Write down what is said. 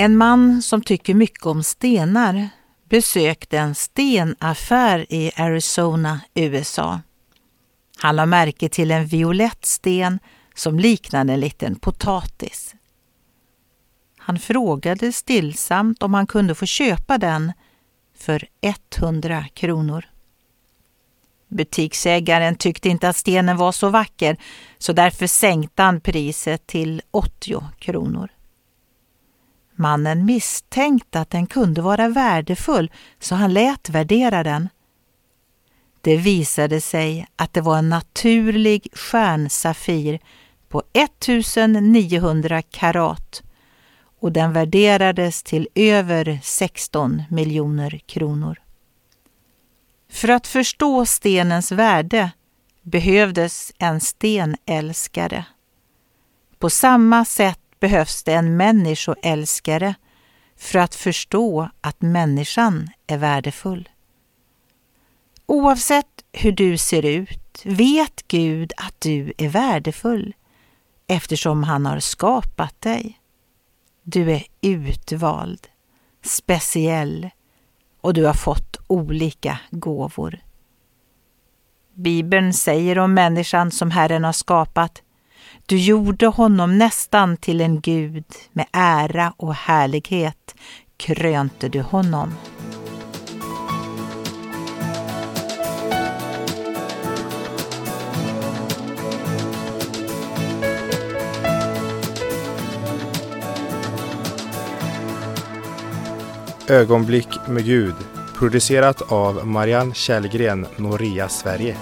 En man som tycker mycket om stenar besökte en stenaffär i Arizona, USA. Han la märke till en violett sten som liknade en liten potatis. Han frågade stillsamt om han kunde få köpa den för 100 kronor. Butiksägaren tyckte inte att stenen var så vacker så därför sänkte han priset till 80 kronor. Mannen misstänkte att den kunde vara värdefull så han lät värdera den. Det visade sig att det var en naturlig stjärnsafir på 1900 karat och den värderades till över 16 miljoner kronor. För att förstå stenens värde behövdes en stenälskare. På samma sätt behövs det en människoälskare för att förstå att människan är värdefull. Oavsett hur du ser ut vet Gud att du är värdefull eftersom han har skapat dig. Du är utvald, speciell och du har fått olika gåvor. Bibeln säger om människan som Herren har skapat du gjorde honom nästan till en gud, med ära och härlighet krönte du honom. Ögonblick med Gud producerat av Marianne Källgren, Noria Sverige.